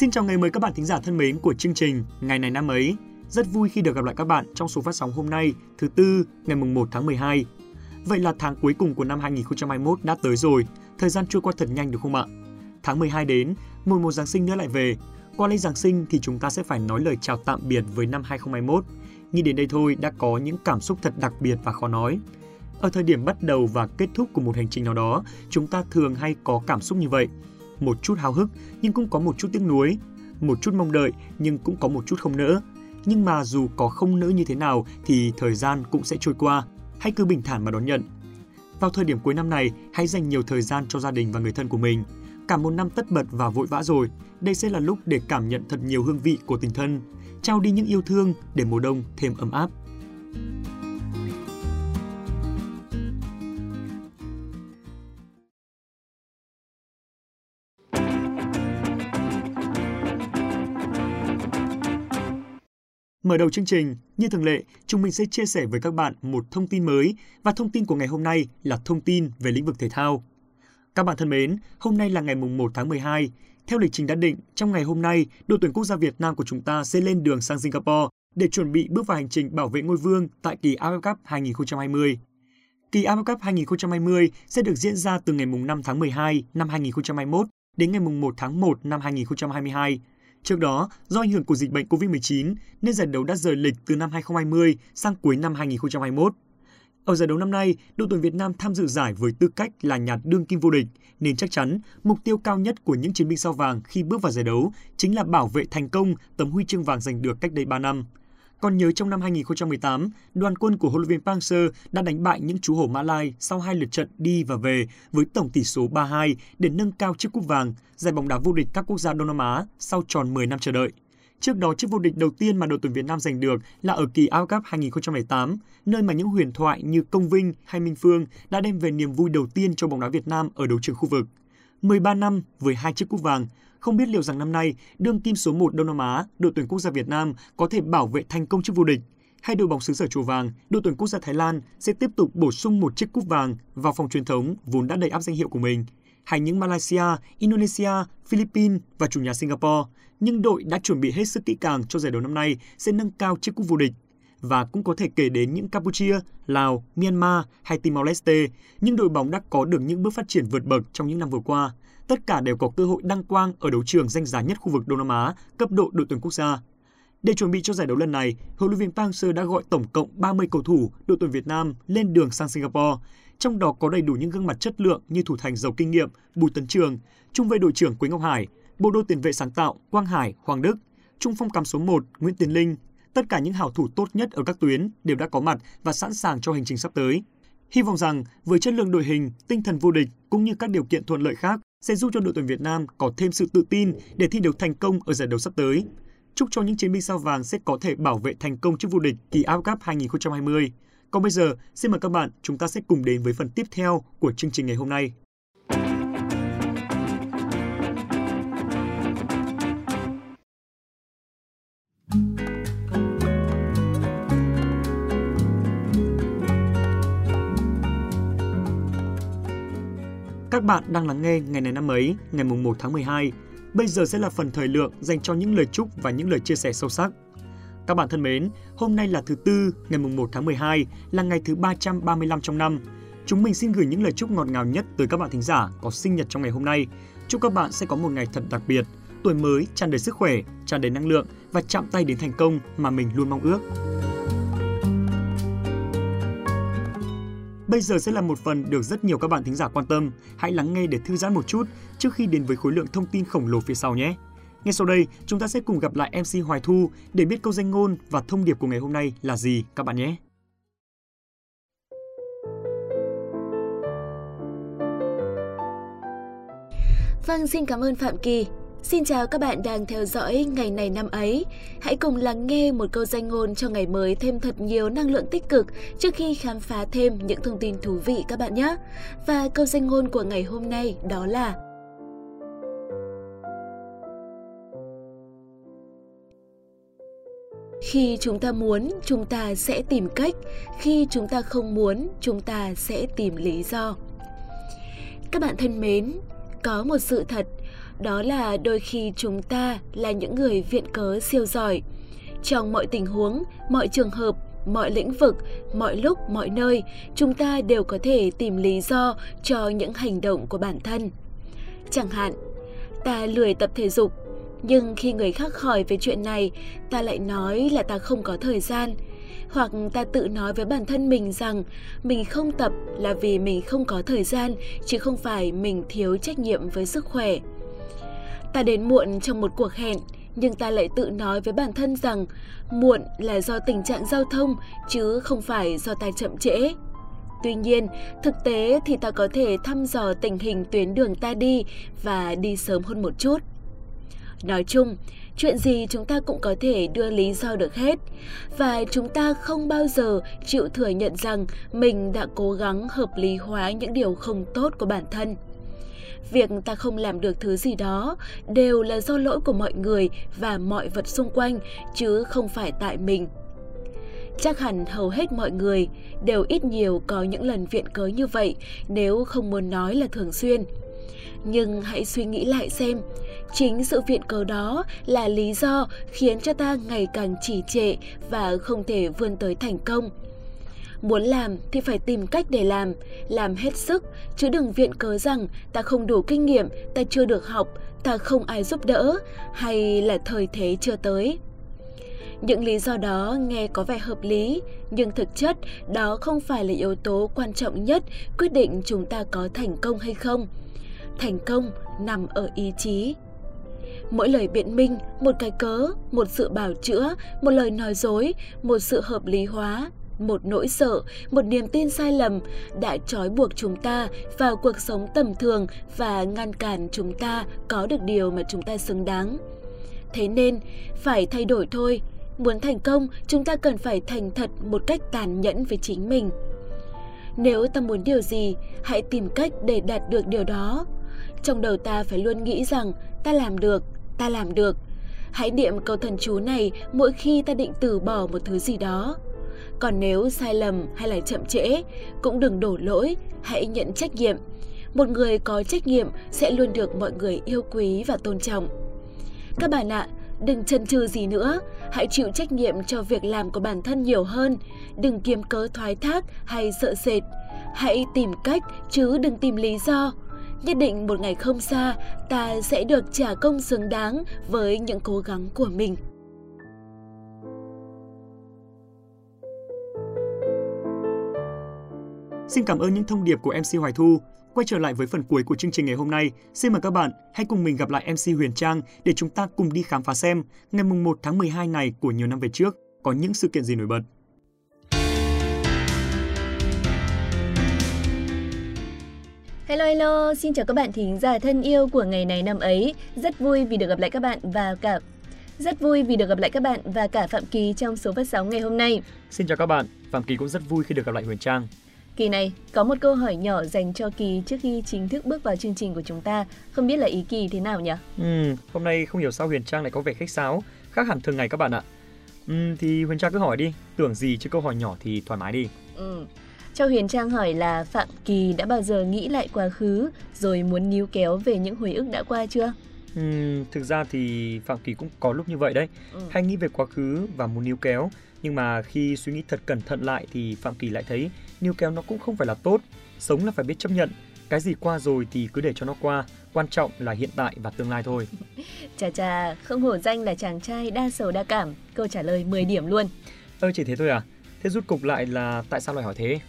Xin chào ngày mới các bạn thính giả thân mến của chương trình Ngày này năm ấy. Rất vui khi được gặp lại các bạn trong số phát sóng hôm nay, thứ tư, ngày mùng 1 tháng 12. Vậy là tháng cuối cùng của năm 2021 đã tới rồi, thời gian trôi qua thật nhanh được không ạ? Tháng 12 đến, mùa một Giáng sinh nữa lại về. Qua lễ Giáng sinh thì chúng ta sẽ phải nói lời chào tạm biệt với năm 2021. Nghĩ đến đây thôi đã có những cảm xúc thật đặc biệt và khó nói. Ở thời điểm bắt đầu và kết thúc của một hành trình nào đó, chúng ta thường hay có cảm xúc như vậy. Một chút háo hức nhưng cũng có một chút tiếc nuối, một chút mong đợi nhưng cũng có một chút không nỡ. Nhưng mà dù có không nỡ như thế nào thì thời gian cũng sẽ trôi qua, hãy cứ bình thản mà đón nhận. Vào thời điểm cuối năm này, hãy dành nhiều thời gian cho gia đình và người thân của mình. Cả một năm tất bật và vội vã rồi, đây sẽ là lúc để cảm nhận thật nhiều hương vị của tình thân, trao đi những yêu thương để mùa đông thêm ấm áp. Mở đầu chương trình, như thường lệ, chúng mình sẽ chia sẻ với các bạn một thông tin mới và thông tin của ngày hôm nay là thông tin về lĩnh vực thể thao. Các bạn thân mến, hôm nay là ngày mùng 1 tháng 12. Theo lịch trình đã định, trong ngày hôm nay, đội tuyển quốc gia Việt Nam của chúng ta sẽ lên đường sang Singapore để chuẩn bị bước vào hành trình bảo vệ ngôi vương tại kỳ AFF Cup 2020. Kỳ AFF Cup 2020 sẽ được diễn ra từ ngày mùng 5 tháng 12 năm 2021 đến ngày mùng 1 tháng 1 năm 2022 Trước đó, do ảnh hưởng của dịch bệnh COVID-19 nên giải đấu đã rời lịch từ năm 2020 sang cuối năm 2021. Ở giải đấu năm nay, đội tuyển Việt Nam tham dự giải với tư cách là nhà đương kim vô địch, nên chắc chắn mục tiêu cao nhất của những chiến binh sao vàng khi bước vào giải đấu chính là bảo vệ thành công tấm huy chương vàng giành được cách đây 3 năm. Còn nhớ trong năm 2018, đoàn quân của huấn luyện viên Park Seo đã đánh bại những chú hổ Mã Lai sau hai lượt trận đi và về với tổng tỷ số 3-2 để nâng cao chiếc cúp vàng, giải bóng đá vô địch các quốc gia Đông Nam Á sau tròn 10 năm chờ đợi. Trước đó, chiếc vô địch đầu tiên mà đội tuyển Việt Nam giành được là ở kỳ World Cup 2008, nơi mà những huyền thoại như Công Vinh hay Minh Phương đã đem về niềm vui đầu tiên cho bóng đá Việt Nam ở đấu trường khu vực. 13 năm với hai chiếc cúp vàng, không biết liệu rằng năm nay, đương kim số 1 Đông Nam Á, đội tuyển quốc gia Việt Nam có thể bảo vệ thành công chức vô địch hay đội bóng xứ sở chùa vàng, đội tuyển quốc gia Thái Lan sẽ tiếp tục bổ sung một chiếc cúp vàng vào phòng truyền thống vốn đã đầy áp danh hiệu của mình, hay những Malaysia, Indonesia, Philippines và chủ nhà Singapore, nhưng đội đã chuẩn bị hết sức kỹ càng cho giải đấu năm nay sẽ nâng cao chiếc cúp vô địch và cũng có thể kể đến những Campuchia, Lào, Myanmar hay Timor-Leste, những đội bóng đã có được những bước phát triển vượt bậc trong những năm vừa qua tất cả đều có cơ hội đăng quang ở đấu trường danh giá nhất khu vực Đông Nam Á, cấp độ đội tuyển quốc gia. Để chuẩn bị cho giải đấu lần này, huấn luyện viên Park Hang-seo đã gọi tổng cộng 30 cầu thủ đội tuyển Việt Nam lên đường sang Singapore, trong đó có đầy đủ những gương mặt chất lượng như thủ thành giàu kinh nghiệm Bùi Tấn Trường, trung vệ đội trưởng Quế Ngọc Hải, bộ đôi tiền vệ sáng tạo Quang Hải, Hoàng Đức, trung phong cắm số 1 Nguyễn Tiến Linh. Tất cả những hảo thủ tốt nhất ở các tuyến đều đã có mặt và sẵn sàng cho hành trình sắp tới. Hy vọng rằng với chất lượng đội hình, tinh thần vô địch cũng như các điều kiện thuận lợi khác sẽ giúp cho đội tuyển Việt Nam có thêm sự tự tin để thi đấu thành công ở giải đấu sắp tới. Chúc cho những chiến binh sao vàng sẽ có thể bảo vệ thành công chức vô địch kỳ AFF Cup 2020. Còn bây giờ, xin mời các bạn, chúng ta sẽ cùng đến với phần tiếp theo của chương trình ngày hôm nay. Các bạn đang lắng nghe ngày này năm ấy, ngày mùng 1 tháng 12. Bây giờ sẽ là phần thời lượng dành cho những lời chúc và những lời chia sẻ sâu sắc. Các bạn thân mến, hôm nay là thứ tư, ngày mùng 1 tháng 12, là ngày thứ 335 trong năm. Chúng mình xin gửi những lời chúc ngọt ngào nhất tới các bạn thính giả có sinh nhật trong ngày hôm nay. Chúc các bạn sẽ có một ngày thật đặc biệt, tuổi mới tràn đầy sức khỏe, tràn đầy năng lượng và chạm tay đến thành công mà mình luôn mong ước. Bây giờ sẽ là một phần được rất nhiều các bạn thính giả quan tâm. Hãy lắng nghe để thư giãn một chút trước khi đến với khối lượng thông tin khổng lồ phía sau nhé. Ngay sau đây, chúng ta sẽ cùng gặp lại MC Hoài Thu để biết câu danh ngôn và thông điệp của ngày hôm nay là gì các bạn nhé. Vâng, xin cảm ơn Phạm Kỳ. Xin chào các bạn đang theo dõi ngày này năm ấy. Hãy cùng lắng nghe một câu danh ngôn cho ngày mới thêm thật nhiều năng lượng tích cực trước khi khám phá thêm những thông tin thú vị các bạn nhé. Và câu danh ngôn của ngày hôm nay đó là Khi chúng ta muốn, chúng ta sẽ tìm cách, khi chúng ta không muốn, chúng ta sẽ tìm lý do. Các bạn thân mến, có một sự thật, đó là đôi khi chúng ta là những người viện cớ siêu giỏi. Trong mọi tình huống, mọi trường hợp, mọi lĩnh vực, mọi lúc, mọi nơi, chúng ta đều có thể tìm lý do cho những hành động của bản thân. Chẳng hạn, ta lười tập thể dục, nhưng khi người khác hỏi về chuyện này, ta lại nói là ta không có thời gian. Hoặc ta tự nói với bản thân mình rằng mình không tập là vì mình không có thời gian, chứ không phải mình thiếu trách nhiệm với sức khỏe. Ta đến muộn trong một cuộc hẹn, nhưng ta lại tự nói với bản thân rằng muộn là do tình trạng giao thông chứ không phải do ta chậm trễ. Tuy nhiên, thực tế thì ta có thể thăm dò tình hình tuyến đường ta đi và đi sớm hơn một chút. Nói chung, chuyện gì chúng ta cũng có thể đưa lý do được hết và chúng ta không bao giờ chịu thừa nhận rằng mình đã cố gắng hợp lý hóa những điều không tốt của bản thân. Việc ta không làm được thứ gì đó đều là do lỗi của mọi người và mọi vật xung quanh chứ không phải tại mình. Chắc hẳn hầu hết mọi người đều ít nhiều có những lần viện cớ như vậy nếu không muốn nói là thường xuyên. Nhưng hãy suy nghĩ lại xem, chính sự viện cớ đó là lý do khiến cho ta ngày càng trì trệ và không thể vươn tới thành công. Muốn làm thì phải tìm cách để làm, làm hết sức, chứ đừng viện cớ rằng ta không đủ kinh nghiệm, ta chưa được học, ta không ai giúp đỡ, hay là thời thế chưa tới. Những lý do đó nghe có vẻ hợp lý, nhưng thực chất đó không phải là yếu tố quan trọng nhất quyết định chúng ta có thành công hay không. Thành công nằm ở ý chí. Mỗi lời biện minh, một cái cớ, một sự bảo chữa, một lời nói dối, một sự hợp lý hóa, một nỗi sợ, một niềm tin sai lầm đã trói buộc chúng ta vào cuộc sống tầm thường và ngăn cản chúng ta có được điều mà chúng ta xứng đáng. Thế nên, phải thay đổi thôi. Muốn thành công, chúng ta cần phải thành thật một cách tàn nhẫn với chính mình. Nếu ta muốn điều gì, hãy tìm cách để đạt được điều đó. Trong đầu ta phải luôn nghĩ rằng ta làm được, ta làm được. Hãy niệm câu thần chú này mỗi khi ta định từ bỏ một thứ gì đó. Còn nếu sai lầm hay là chậm trễ, cũng đừng đổ lỗi, hãy nhận trách nhiệm. Một người có trách nhiệm sẽ luôn được mọi người yêu quý và tôn trọng. Các bạn ạ, đừng chần chừ gì nữa, hãy chịu trách nhiệm cho việc làm của bản thân nhiều hơn, đừng kiếm cớ thoái thác hay sợ sệt. Hãy tìm cách chứ đừng tìm lý do. Nhất định một ngày không xa, ta sẽ được trả công xứng đáng với những cố gắng của mình. Xin cảm ơn những thông điệp của MC Hoài Thu. Quay trở lại với phần cuối của chương trình ngày hôm nay, xin mời các bạn hãy cùng mình gặp lại MC Huyền Trang để chúng ta cùng đi khám phá xem ngày mùng 1 tháng 12 này của nhiều năm về trước có những sự kiện gì nổi bật. Hello hello, xin chào các bạn thính giả thân yêu của ngày này năm ấy. Rất vui vì được gặp lại các bạn và cả rất vui vì được gặp lại các bạn và cả Phạm Kỳ trong số phát sóng ngày hôm nay. Xin chào các bạn, Phạm Kỳ cũng rất vui khi được gặp lại Huyền Trang. Kỳ này, có một câu hỏi nhỏ dành cho Kỳ trước khi chính thức bước vào chương trình của chúng ta. Không biết là ý Kỳ thế nào nhỉ? Ừ, hôm nay không hiểu sao Huyền Trang lại có vẻ khách sáo, khác hẳn thường ngày các bạn ạ. Ừ, thì Huyền Trang cứ hỏi đi, tưởng gì chứ câu hỏi nhỏ thì thoải mái đi. Ừ. Cho Huyền Trang hỏi là Phạm Kỳ đã bao giờ nghĩ lại quá khứ rồi muốn níu kéo về những hồi ức đã qua chưa? Ừ, thực ra thì Phạm Kỳ cũng có lúc như vậy đấy, ừ. hay nghĩ về quá khứ và muốn níu kéo. Nhưng mà khi suy nghĩ thật cẩn thận lại thì Phạm Kỳ lại thấy níu kéo nó cũng không phải là tốt. Sống là phải biết chấp nhận. Cái gì qua rồi thì cứ để cho nó qua. Quan trọng là hiện tại và tương lai thôi. chà chà, không hổ danh là chàng trai đa sầu đa cảm. Câu trả lời 10 điểm luôn. Ơ chỉ thế thôi à? Thế rút cục lại là tại sao lại hỏi thế?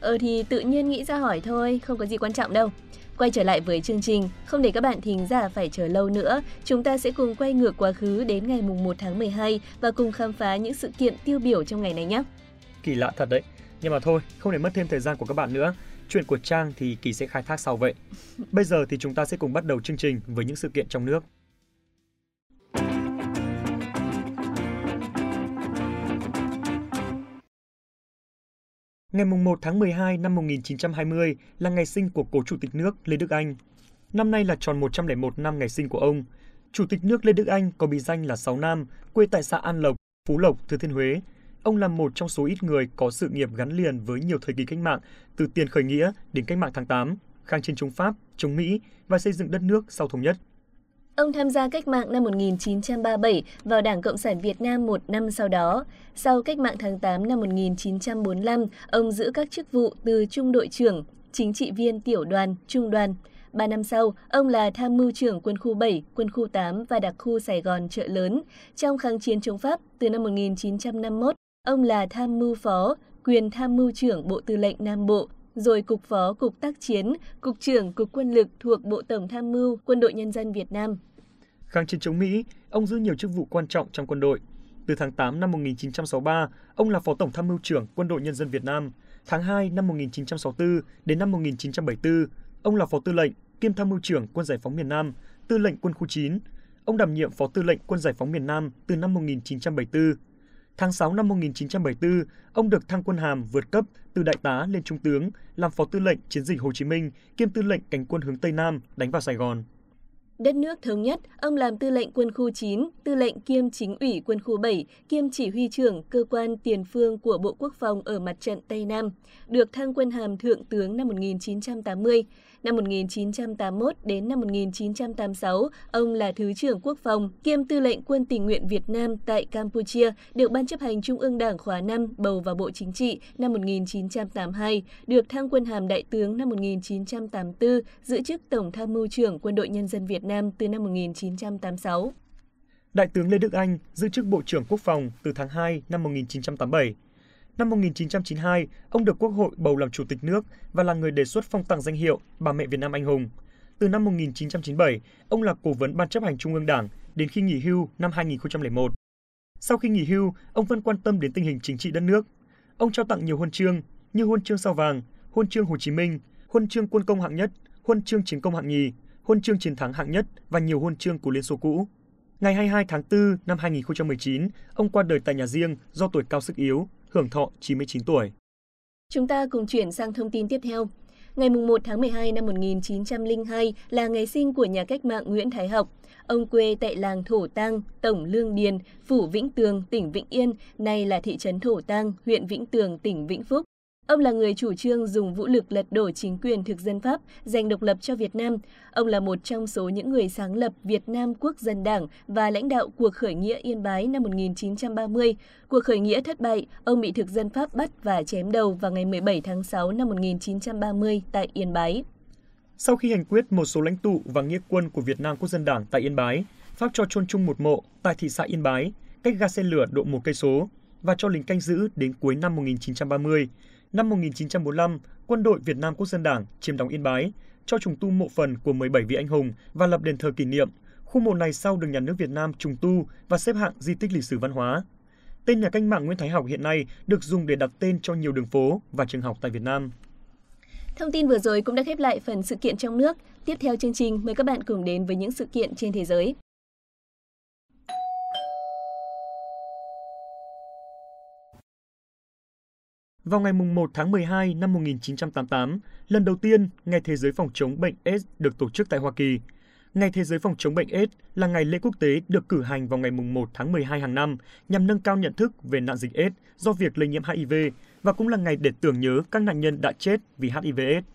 Ờ thì tự nhiên nghĩ ra hỏi thôi, không có gì quan trọng đâu. Quay trở lại với chương trình, không để các bạn thính giả phải chờ lâu nữa, chúng ta sẽ cùng quay ngược quá khứ đến ngày mùng 1 tháng 12 và cùng khám phá những sự kiện tiêu biểu trong ngày này nhé. Kỳ lạ thật đấy, nhưng mà thôi, không để mất thêm thời gian của các bạn nữa. Chuyện của Trang thì Kỳ sẽ khai thác sau vậy. Bây giờ thì chúng ta sẽ cùng bắt đầu chương trình với những sự kiện trong nước. Ngày 1 tháng 12 năm 1920 là ngày sinh của cố Chủ tịch nước Lê Đức Anh. Năm nay là tròn 101 năm ngày sinh của ông. Chủ tịch nước Lê Đức Anh có bí danh là Sáu Nam, quê tại xã An Lộc, Phú Lộc, Thừa Thiên Huế. Ông là một trong số ít người có sự nghiệp gắn liền với nhiều thời kỳ cách mạng, từ tiền khởi nghĩa đến cách mạng tháng 8, kháng chiến chống Pháp, chống Mỹ và xây dựng đất nước sau thống nhất. Ông tham gia cách mạng năm 1937 vào Đảng Cộng sản Việt Nam một năm sau đó. Sau cách mạng tháng 8 năm 1945, ông giữ các chức vụ từ trung đội trưởng, chính trị viên tiểu đoàn, trung đoàn. Ba năm sau, ông là tham mưu trưởng quân khu 7, quân khu 8 và đặc khu Sài Gòn chợ lớn. Trong kháng chiến chống Pháp, từ năm 1951, ông là tham mưu phó, quyền tham mưu trưởng Bộ Tư lệnh Nam Bộ, rồi Cục Phó Cục Tác chiến, Cục trưởng Cục Quân lực thuộc Bộ Tổng Tham mưu Quân đội Nhân dân Việt Nam. Kháng chiến chống Mỹ, ông giữ nhiều chức vụ quan trọng trong quân đội. Từ tháng 8 năm 1963, ông là Phó Tổng Tham mưu trưởng Quân đội Nhân dân Việt Nam. Tháng 2 năm 1964 đến năm 1974, ông là Phó Tư lệnh kiêm Tham mưu trưởng Quân Giải phóng miền Nam, Tư lệnh Quân khu 9. Ông đảm nhiệm Phó Tư lệnh Quân Giải phóng miền Nam từ năm 1974. Tháng 6 năm 1974, ông được thăng quân hàm vượt cấp từ đại tá lên trung tướng, làm phó tư lệnh chiến dịch Hồ Chí Minh, kiêm tư lệnh cánh quân hướng Tây Nam đánh vào Sài Gòn. Đất nước thống nhất, ông làm tư lệnh quân khu 9, tư lệnh kiêm chính ủy quân khu 7, kiêm chỉ huy trưởng cơ quan tiền phương của Bộ Quốc phòng ở mặt trận Tây Nam, được thăng quân hàm thượng tướng năm 1980. Năm 1981 đến năm 1986, ông là Thứ trưởng Quốc phòng, kiêm tư lệnh quân tình nguyện Việt Nam tại Campuchia, được Ban chấp hành Trung ương Đảng khóa 5 bầu vào Bộ Chính trị năm 1982, được thăng quân hàm đại tướng năm 1984, giữ chức Tổng tham mưu trưởng Quân đội Nhân dân Việt Nam từ năm 1986. Đại tướng Lê Đức Anh giữ chức Bộ trưởng Quốc phòng từ tháng 2 năm 1987. Năm 1992, ông được Quốc hội bầu làm Chủ tịch nước và là người đề xuất phong tặng danh hiệu Bà mẹ Việt Nam anh hùng. Từ năm 1997, ông là cố vấn Ban chấp hành Trung ương Đảng đến khi nghỉ hưu năm 2001. Sau khi nghỉ hưu, ông vẫn quan tâm đến tình hình chính trị đất nước. Ông trao tặng nhiều huân chương như huân chương sao vàng, huân chương Hồ Chí Minh, huân chương quân công hạng nhất, huân chương chiến công hạng nhì, huân chương chiến thắng hạng nhất và nhiều huân chương của Liên Xô cũ. Ngày 22 tháng 4 năm 2019, ông qua đời tại nhà riêng do tuổi cao sức yếu, hưởng thọ 99 tuổi. Chúng ta cùng chuyển sang thông tin tiếp theo. Ngày 1 tháng 12 năm 1902 là ngày sinh của nhà cách mạng Nguyễn Thái Học. Ông quê tại làng Thổ Tang, Tổng Lương Điền, Phủ Vĩnh Tường, tỉnh Vĩnh Yên, nay là thị trấn Thổ Tang, huyện Vĩnh Tường, tỉnh Vĩnh Phúc. Ông là người chủ trương dùng vũ lực lật đổ chính quyền thực dân Pháp, giành độc lập cho Việt Nam. Ông là một trong số những người sáng lập Việt Nam Quốc dân Đảng và lãnh đạo cuộc khởi nghĩa Yên Bái năm 1930. Cuộc khởi nghĩa thất bại, ông bị thực dân Pháp bắt và chém đầu vào ngày 17 tháng 6 năm 1930 tại Yên Bái. Sau khi hành quyết một số lãnh tụ và nghĩa quân của Việt Nam Quốc dân Đảng tại Yên Bái, Pháp cho chôn chung một mộ tại thị xã Yên Bái, cách ga xe lửa độ một cây số và cho lính canh giữ đến cuối năm 1930. Năm 1945, quân đội Việt Nam Quốc dân Đảng chiếm đóng Yên Bái, cho trùng tu mộ phần của 17 vị anh hùng và lập đền thờ kỷ niệm. Khu mộ này sau được nhà nước Việt Nam trùng tu và xếp hạng di tích lịch sử văn hóa. Tên nhà cách mạng Nguyễn Thái Học hiện nay được dùng để đặt tên cho nhiều đường phố và trường học tại Việt Nam. Thông tin vừa rồi cũng đã khép lại phần sự kiện trong nước. Tiếp theo chương trình, mời các bạn cùng đến với những sự kiện trên thế giới. Vào ngày 1 tháng 12 năm 1988, lần đầu tiên Ngày Thế giới phòng chống bệnh AIDS được tổ chức tại Hoa Kỳ. Ngày Thế giới phòng chống bệnh AIDS là ngày lễ quốc tế được cử hành vào ngày 1 tháng 12 hàng năm nhằm nâng cao nhận thức về nạn dịch AIDS do việc lây nhiễm HIV và cũng là ngày để tưởng nhớ các nạn nhân đã chết vì HIV/AIDS.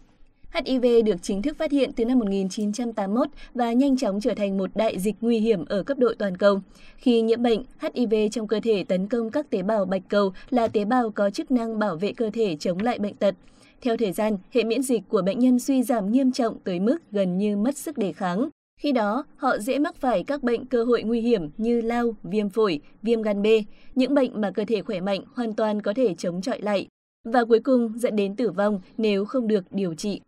HIV được chính thức phát hiện từ năm 1981 và nhanh chóng trở thành một đại dịch nguy hiểm ở cấp độ toàn cầu. Khi nhiễm bệnh, HIV trong cơ thể tấn công các tế bào bạch cầu là tế bào có chức năng bảo vệ cơ thể chống lại bệnh tật. Theo thời gian, hệ miễn dịch của bệnh nhân suy giảm nghiêm trọng tới mức gần như mất sức đề kháng. Khi đó, họ dễ mắc phải các bệnh cơ hội nguy hiểm như lao, viêm phổi, viêm gan B, những bệnh mà cơ thể khỏe mạnh hoàn toàn có thể chống chọi lại, và cuối cùng dẫn đến tử vong nếu không được điều trị.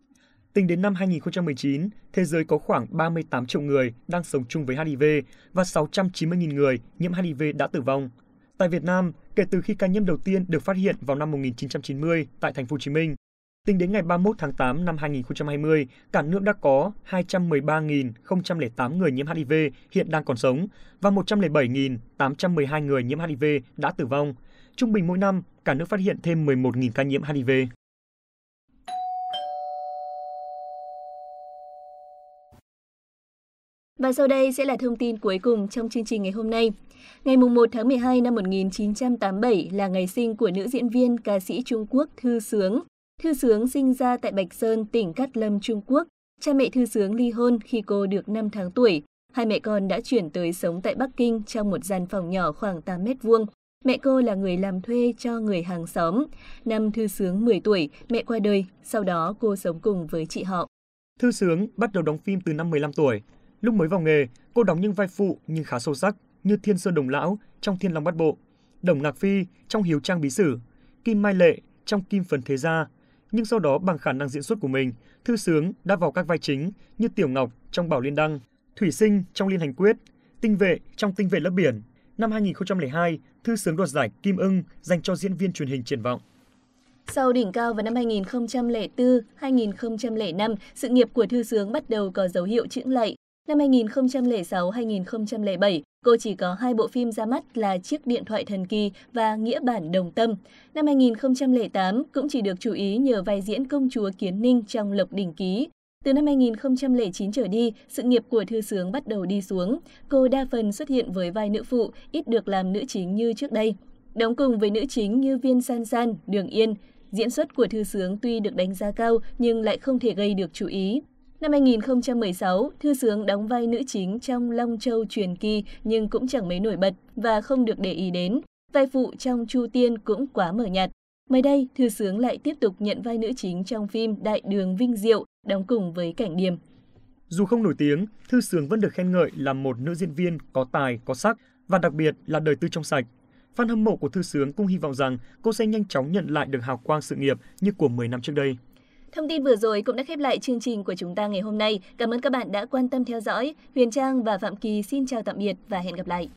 Tính đến năm 2019, thế giới có khoảng 38 triệu người đang sống chung với HIV và 690.000 người nhiễm HIV đã tử vong. Tại Việt Nam, kể từ khi ca nhiễm đầu tiên được phát hiện vào năm 1990 tại thành phố Hồ Chí Minh, tính đến ngày 31 tháng 8 năm 2020, cả nước đã có 213.008 người nhiễm HIV hiện đang còn sống và 107.812 người nhiễm HIV đã tử vong. Trung bình mỗi năm, cả nước phát hiện thêm 11.000 ca nhiễm HIV. Và sau đây sẽ là thông tin cuối cùng trong chương trình ngày hôm nay. Ngày 1 tháng 12 năm 1987 là ngày sinh của nữ diễn viên ca sĩ Trung Quốc Thư Sướng. Thư Sướng sinh ra tại Bạch Sơn, tỉnh Cát Lâm, Trung Quốc. Cha mẹ Thư Sướng ly hôn khi cô được 5 tháng tuổi. Hai mẹ con đã chuyển tới sống tại Bắc Kinh trong một gian phòng nhỏ khoảng 8 mét vuông. Mẹ cô là người làm thuê cho người hàng xóm. Năm Thư Sướng 10 tuổi, mẹ qua đời, sau đó cô sống cùng với chị họ. Thư Sướng bắt đầu đóng phim từ năm 15 tuổi. Lúc mới vào nghề, cô đóng những vai phụ nhưng khá sâu sắc như Thiên Sơn Đồng Lão trong Thiên Long Bát Bộ, Đồng Ngạc Phi trong Hiếu Trang Bí Sử, Kim Mai Lệ trong Kim Phần Thế Gia. Nhưng sau đó bằng khả năng diễn xuất của mình, Thư Sướng đã vào các vai chính như Tiểu Ngọc trong Bảo Liên Đăng, Thủy Sinh trong Liên Hành Quyết, Tinh Vệ trong Tinh Vệ Lớp Biển. Năm 2002, Thư Sướng đoạt giải Kim Ưng dành cho diễn viên truyền hình triển vọng. Sau đỉnh cao vào năm 2004-2005, sự nghiệp của Thư Sướng bắt đầu có dấu hiệu chững lại. Năm 2006-2007, cô chỉ có hai bộ phim ra mắt là Chiếc điện thoại thần kỳ và Nghĩa bản đồng tâm. Năm 2008, cũng chỉ được chú ý nhờ vai diễn công chúa Kiến Ninh trong Lộc Đỉnh Ký. Từ năm 2009 trở đi, sự nghiệp của Thư Sướng bắt đầu đi xuống. Cô đa phần xuất hiện với vai nữ phụ, ít được làm nữ chính như trước đây. Đóng cùng với nữ chính như Viên San San, Đường Yên, diễn xuất của Thư Sướng tuy được đánh giá cao nhưng lại không thể gây được chú ý. Năm 2016, Thư Sướng đóng vai nữ chính trong Long Châu truyền kỳ nhưng cũng chẳng mấy nổi bật và không được để ý đến. Vai phụ trong Chu Tiên cũng quá mở nhạt. Mới đây, Thư Sướng lại tiếp tục nhận vai nữ chính trong phim Đại đường Vinh Diệu, đóng cùng với Cảnh Điềm. Dù không nổi tiếng, Thư Sướng vẫn được khen ngợi là một nữ diễn viên có tài, có sắc và đặc biệt là đời tư trong sạch. Fan hâm mộ của Thư Sướng cũng hy vọng rằng cô sẽ nhanh chóng nhận lại được hào quang sự nghiệp như của 10 năm trước đây. Thông tin vừa rồi cũng đã khép lại chương trình của chúng ta ngày hôm nay. Cảm ơn các bạn đã quan tâm theo dõi. Huyền Trang và Phạm Kỳ xin chào tạm biệt và hẹn gặp lại.